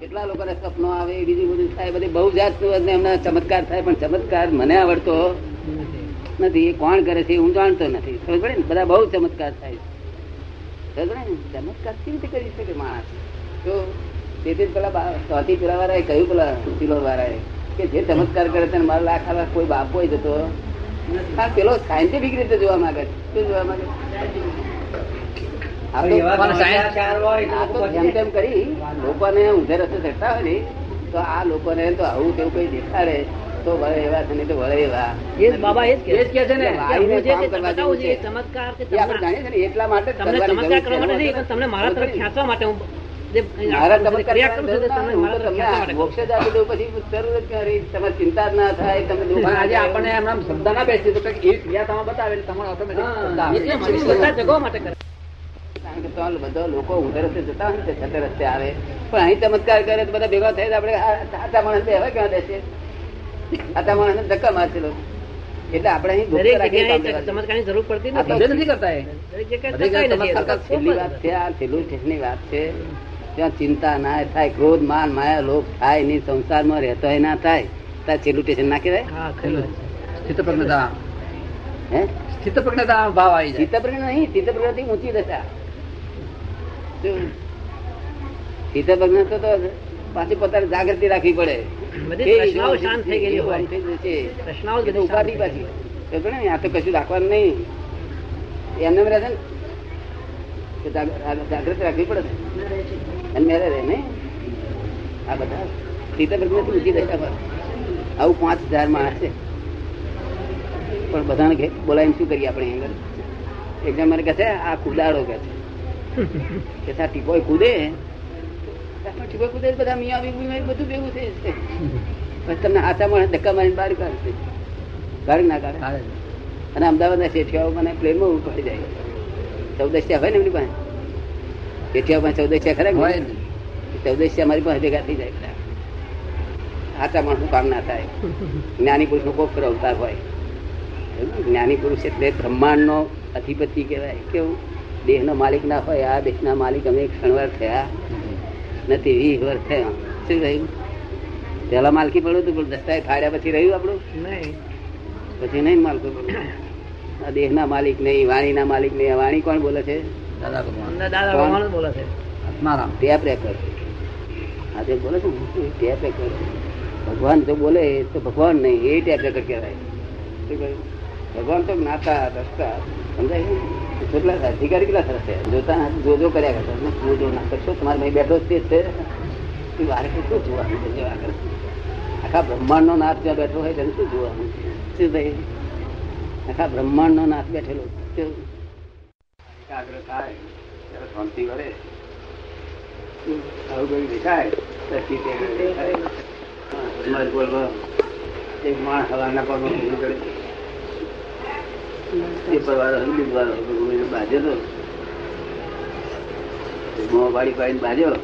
કેટલા લોકોને સપનો આવે, બીજું બધું થાય, બધી બહુ જાતનું એમના ચમત્કાર થાય, પણ ચમત્કાર મને આવડતો નથી. એ કોણ કરે છે હું જાણતો નથી. ખબર પડે ને? બધા બહુ ચમત્કાર થાય ખબર પડે ને? ચમત્કાર કેવી રીતે કરી શકે માણસ? તો તેથી પેલા સ્વાતિ પેલા વાળાએ કહ્યું, પેલા સિલોર વાળાએ કે જે ચમત્કાર કરે તેને મારા લાખ લાખ કોઈ બાપો જતો હા, પેલો સાયન્ટિફિક રીતે જોવા માંગે શું જોવા માંગે છે? આ તો પણ science આ તો જેમ તેમ કરી લોકોને ઊંધે રસ્તે ચડતા હોય ને તો આ લોકોને તો આવું તેવું કઈ દેખાડે તો વળે એવા છે નહીં તો વળે એવા. એ જ બાબા એ જ કે છે ને. ચમત્કાર જાણીએ છીએ એટલા માટે ચમત્કાર કરવા માટે નહીં તમને મારા તરફ ખેંચવા માટે હું ચિંતા ના થાય ના આજે. આપણને એમ શબ્દ ના બેસી તો એ ક્રિયા તમે બતાવે તમારે ઓટોમેટિક માટે કરે. કારણ કે તો બધા લોકો ઉધર રસ્તે જતા હોય ને છતે રસ્તે આવે. પણ અહીં ચમત્કાર કરે તો બધા ભેગા થાય આપણે આટા માણસ હવે ક્યાં દેશે આટા માણસ ધક્કા મારશે લોકો. એટલે આપણે અહીં. ચમત્કારની જરૂર પડતી નથી. નથી કરતા છેલ્લી વાત છે આ છેલ્લું સ્ટેશનની વાત છે. ત્યાં ચિંતા ના થાય ક્રોધ માન માયા લોભ થાય નહીં સંસારમાં રહેતો ના થાય. ત્યાં છેલ્લું સ્ટેશન ના કહેવાય. સ્થિત પ્રજ્ઞતા હે? સ્થિત પ્રજ્ઞતા ભાવ આવી જાય. ચિત્તપ્રજ્ઞ નહીં ચિત્તપ્રજ્ઞથી ઊંચી દશા. શું? ચિત્તપ્રજ્ઞ તો પાછી પોતાની જાગૃતિ રાખવી પડે. શાંત થઈ ગયેલી હોય. ઉપાધિ પાછી. ને આ તો કશું રાખવાનું નહીં. એમને ને જાગૃતિ રાખવી પડે અને મેરે રહે ને. આ બધા. ચિત્તપ્રજ્ઞથી ઊંચી દશા પર? આવું પાંચ હજાર માણસ છે. પણ બધાને બોલાવીને શું કરીએ આપણે આગળ એક મને કહે છે આ કુદાડો કે છે. કે ટીપોય કૂદે? ટીપોય કૂદે બધા મિયા બીબી બધું ભેગું થઈ જશે. પછી તમને હાથા માણસ ધક્કા મારીને બહાર કાઢશે. ગાડી ના કાઢે. અને અમદાવાદના શેઠિયાઓ મને પ્લેનમાં ઉપાડી જાય. ચૌદશિયા હોય ને એમની પાસે? શેઠિયાઓ પાસે ચૌદશિયા ખરા હોય? ને. ચૌદશિયા મારી પાસે ભેગા થઈ જાય આચા માણસનું કામ ના થાય? જ્ઞાની પુરુષ નો કોક અવતાર હોય. જ્ઞાની પુરુષ એટલે બ્રહ્માંડ નો અધિપતિ કહેવાય. કેવું? દેહ નો માલિક ના હોય આ દેશ ના માલિક અમે ક્ષણવાર થયા. નથી વીસ વર્ષ થયા. શું રહ્યું પેલા માલકી પડ્યું હતું પણ દસ્તાએ ફાડ્યા પછી રહ્યું આપણું? નહીં. પછી નહીં માલકો પડ્યું? આ દેહ ના માલિક નહીં વાણી ના માલિક નહીં આ વાણી કોણ બોલે છે? દાદા ભગવાન. દાદા ભગવાન બોલે છે. ટેપ ટેપ આ આજે બોલે છે ટેપ રેકર્ડ? ભગવાન જો બોલે તો ભગવાન નહીં એ ટેપ રેકર્ડ કહેવાય. શું કહ્યું? ભગવાન તો જ્ઞાતા દસ્તા સમજાય કેટલા અધિકારી કેટલા સરસ છે? જોતા જોજો જો જો કર્યા કરતા. હું જો ના કરશો? તમારે ભાઈ બેઠો તે છે તું વારે શું જોવાનું છે? જોવા કરે. આખા બ્રહ્માંડ નો નાથ જ્યાં બેઠો હોય તેને શું જોવાનું શું ભાઈ? આખા બ્રહ્માંડ નો નાથ બેઠેલો? એકાગ્ર થાય ત્યારે શાંતિ વળે આવું કઈ દેખાય બોલવા. એક માણસ હવાના પડે. પેપર વાળો હોય, વાળો બાજ્યો તો. વાળી પાડીને બાજ્યો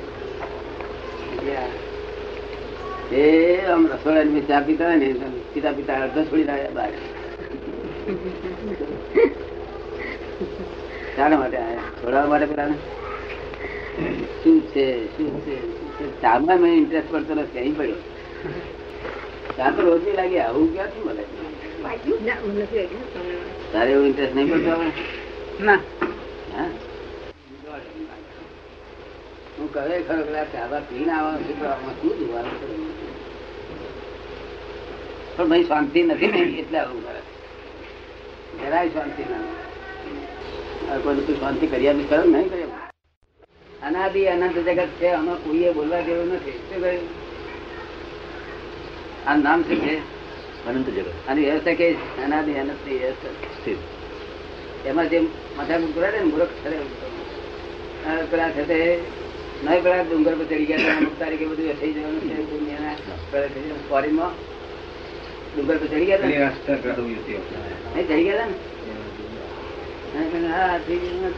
એ આમ રસોડા ચા પીતા હોય ને પિતા પિતા અડધો છોડી રહ્યા બહાર શાના માટે આવ્યા છોડાવવા માટે પેલા શું છે શું છે? ચામાં મેં ઇન્ટરેસ્ટ પડતો નથી અહીં પડ્યો. ચા તો રોજ લાગે આવું ક્યાંથી મળે? તારે એવું ઇન્ટરેસ્ટ નહીં પડતો ના. હા? હું કહે ખરો કે આ પીને આવવાનું છે શું જોવાનું પણ ભાઈ શાંતિ નથી ને એટલે આવું કરે. જરાય શાંતિ ના કોઈ તું શાંતિ કરી નહીં કરી આપી. અનાદિ અનંત જગત છે આમાં કોઈએ બોલવા જેવું નથી. શું કહ્યું આ નામ છે? અનંત જગત. અને વ્યવસ્થા કે અનાદિ અનંતની સ્થિર એમાં જે માથા કરે ને મૂર્ખ ઠરે પેલા થશે નહીં પેલા ડુંગર પર ચડી ગયા અમુક તારીખે બધું થઈ જવાનું છે દુનિયાના ડુંગર પર ચડી ગયા? નહીં ચડી ગયા હતા ને? હા.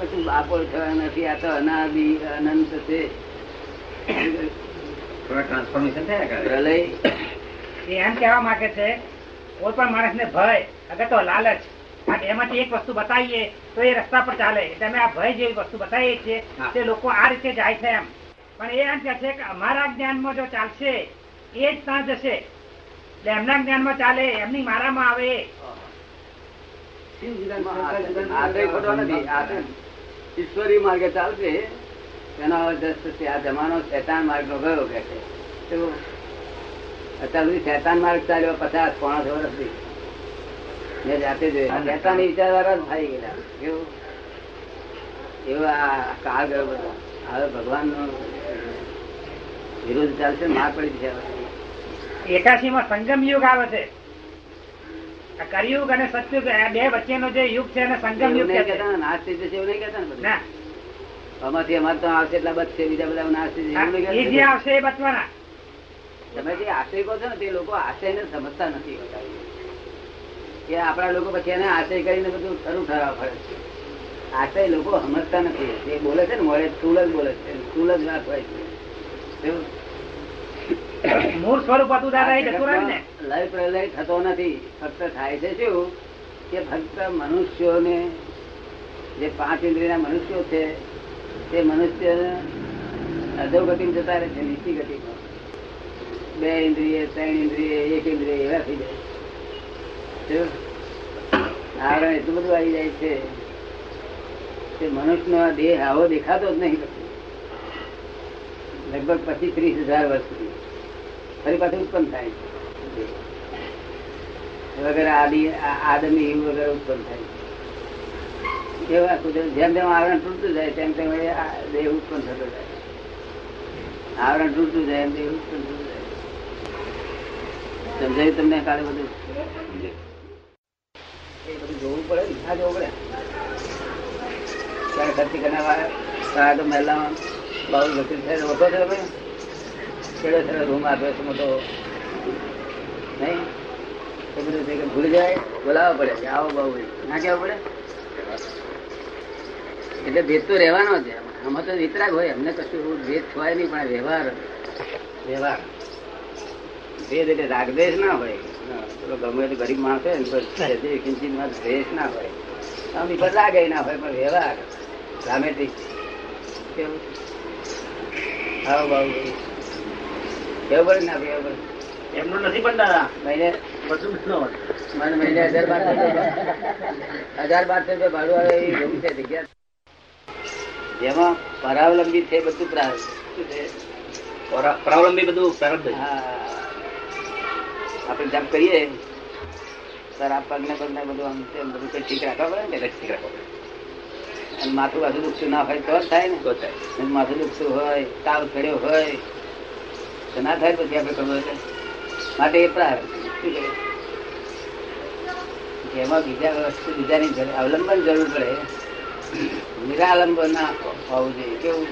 કશું બાપો થયો નથી આ તો અનાદિ અનંત છે. ટ્રાન્સફોર્મેશન થયા પ્રલય. એમ કહેવા માંગે છે કોઈ પણ માણસ ને ભય અગર તો લાલચ. એમાંથી એક વસ્તુ બતાવીએ તો એ રસ્તા પર ચાલે. એટલે અમે આ ભય જેવી વસ્તુ બતાવીએ છીએ તે લોકો આ રીતે જાય છે એમ. પણ એ એમ કે છે કે અમારા જ્ઞાનમાં જો ચાલશે એ જ ત્યાં જશે. એટલે એમના જ્ઞાનમાં ચાલે એમની મારામાં આવે. ઈશ્વરી માર્ગે ચાલશે. એનો આ જમાનો શેતાન માર્ગ નો ગયો કે છે. તો અત્યાર સુધી શેતાન માર્ગ ચાલ્યો પચાસ પોણા વર્ષથી મેં જાતે જોયું. શેતાન વિચારવાળા જ થઈ ગયેલા. કેવું? એવો કાળ ગયો બધો. હવે ભગવાન નો વિરોધ ચાલશે માર પડી છે એકાશી માં સંગમ યુગ આવે છે. કરિયુગ અને સત્યુગ આ બે વચ્ચેનો જે યુગ છે અને સંગમ યુગ છે ને, નાશ થઈ જશે એવું નહીં કેતા ને. ના. આમાંથી અમારે તો આવશે એટલા બચશે બીજા બધા નાશ થઈ જશે એ જે આવશે એ બચવાના. તમે જે આશય કહો છો ને તે લોકો આશયને સમજતા નથી હોતા. કે આપણા લોકો પછી એને આશય કરીને બધું ખરું ઠરાવ પડે છે. આશય લોકો સમજતા નથી. જે બોલે છે ને મોડે સ્થુલ જ બોલે છે. સ્થુલ જ વાત હોય છે. મૂળ સ્વરૂપ હતું ને? લય પ્રલય થતો નથી. ફક્ત થાય છે શું? કે ફક્ત મનુષ્યોને જે પાંચ ઇન્દ્રિયના મનુષ્યો છે તે મનુષ્ય અધોગતિ જતા રહે છે નીચી ગતિમાં. બે ઇન્દ્રિય, ત્રણ ઇન્દ્રિય, એક ઇન્દ્રિય એવા થઈ જાય. આવરણ એટલું બધું આવી જાય છે કે મનુષ્યનો દેહ આવો દેખાતો જ નહીં લગભગ પચીસ ત્રીસ હજાર વર્ષ સુધી. ફરી પાછું ઉત્પન્ન થાય છે. વગર આદિ આદમી એવું વગર ઉત્પન્ન થાય છે. એવા કુદરત જેમ જેમ આવરણ તૂટતું જાય, તેમ તેમ દેહ ઉત્પન્ન થતો જાય આવરણ તૂટતું જાય, એમ દેહ ઉત્પન્ન થતું જાય સમજાયું તમને કાલે બધું? એ બધું જોવું પડે પડે. ક્યારે ખર્ચી કરનાર તો મહેલામાં બહુ લખી થાય ઓછો છે ભાઈ કેળો છે રૂમ આપ્યો છે મોટો. નહીં? એ બધું છે કે ભૂલી જાય, બોલાવવા પડે આવો બહુ ના કહેવું પડે? એટલે ભેદ તો રહેવાનો છે. આમાં તો વિતરાગ હોય, અમને કશું ભેદ થવાય નહીં, પણ વ્યવહાર વ્યવહાર. ભેદ એટલે રાગદ્વેષ ના હોય. પેલો ગમે તે ગરીબ માણસ હોય ને કિંચિતમાં દ્વેષ ના હોય. આમ પર રાગે ના હોય પણ વ્યવહાર ડ્રામેટિક કેવું? આવો બાબુ. કેવું પડે ને કેવું પડે એમનું નથી પણ દાદા મહિને. મને મહિને હજાર બારસો હજાર બારસો રૂપિયા ભાડું આવે એવી રૂમ છે જગ્યા. જેમાં પરાવલંબી છે બધું પ્રારંભ. છે? પરાવલંબી બધું પ્રારંભ હા. આપણે જપ કરીએ. સર આ પગને પગને બધું આમ તેમ બધું કઈ ઠીક રાખવા પડે ને? ઠીક રાખવા પડે. અને માથું બાજુ દુખતું ના હોય તો જ થાય ને? તો થાય. માથું દુખતું હોય તાવ ચડ્યો હોય તો ના થાય પછી આપણે કરવું એટલે? માટે એ પ્રાર શું જેમાં બીજા વસ્તુ બીજાની અવલંબન જરૂર પડે. નિરાલંબન ના હોવું જોઈએ. કેવું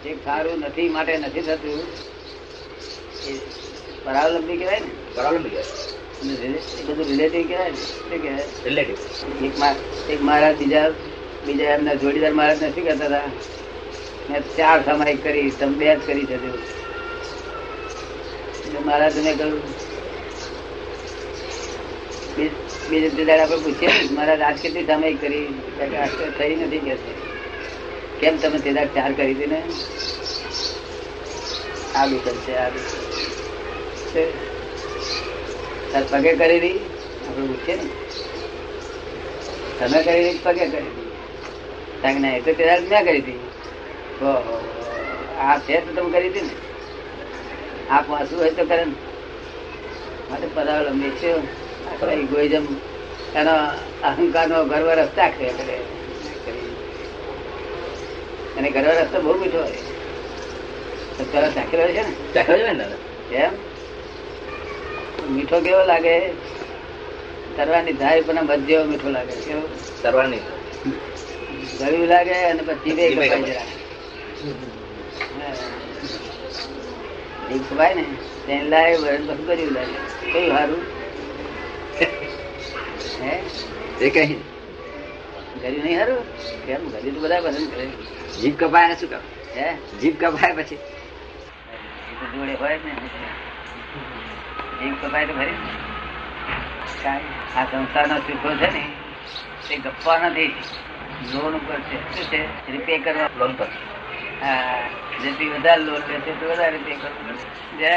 જે સારું નથી માટે નથી થતું. એ પરાવલંબી કહેવાય ને? પરાવલંબી કહેવાય. એ બધું રિલેટિવ કહેવાય ને? શું કહેવાય? રિલેટિવ એક એક મહારાજ બીજા બીજા એમના જોડીદાર મહારાજ ને શું કહેતા હતા. મેં ચાર સામાયિક કરી તમે બે જ કરી છે મહારાજ મેં કહ્યું બીજે દાડે આપણે પૂછીએ ને, રાત કેટલી સમય કરી? થઈ નથી કે કેમ તમે તે દાડે ચાર કરી હતી ને આ બી કરશે આલુ કરશે. પગે કરી રહી? આપણે પૂછીએ ને? તમે રહી પગે કરી હતી કારણ કે ના, એ તો તે મેં કરી હતી. આ છે તો તમે કરી હતી ને? આ પાછું હોય તો કરે ને. માટે પરાવલંબી છે. આપણે ઇગોઇઝમ એનો અહંકાર નો ગર્વ રસ્તા કરે. એને ગર્વ રસ્તો બહુ મીઠો હોય. તો તરત છે ને? ચાખ્યો છે ને દાદા? એમ મીઠો કેવો લાગે? તરવાની થાય પણ મધ્ય મીઠો લાગે કેવો? તરવાની. ગળ્યું લાગે અને પછી બે કપાઈ કપાય. જીભ કપાય ને? તેને લાગે વરણ ગળ્યું લાગે કયું સારું હે? એ કઈ. ગળ્યું નહીં સારું કેમ? ગળ્યું તો બધા પસંદ કરે જીભ કપાય શું કામ? હે? જીભ કપાય પછી? તો જોડે હોય ને જીભ કપાય તો ખરી. આ સંસારના સુખો છે ને તે ગપ્પા નથી લોન ઉપર છે. શું છે? રીપે કરવા. લોન પર. હા જેટલી વધારે લોન લે તો વધારે રીપે કરવું જય.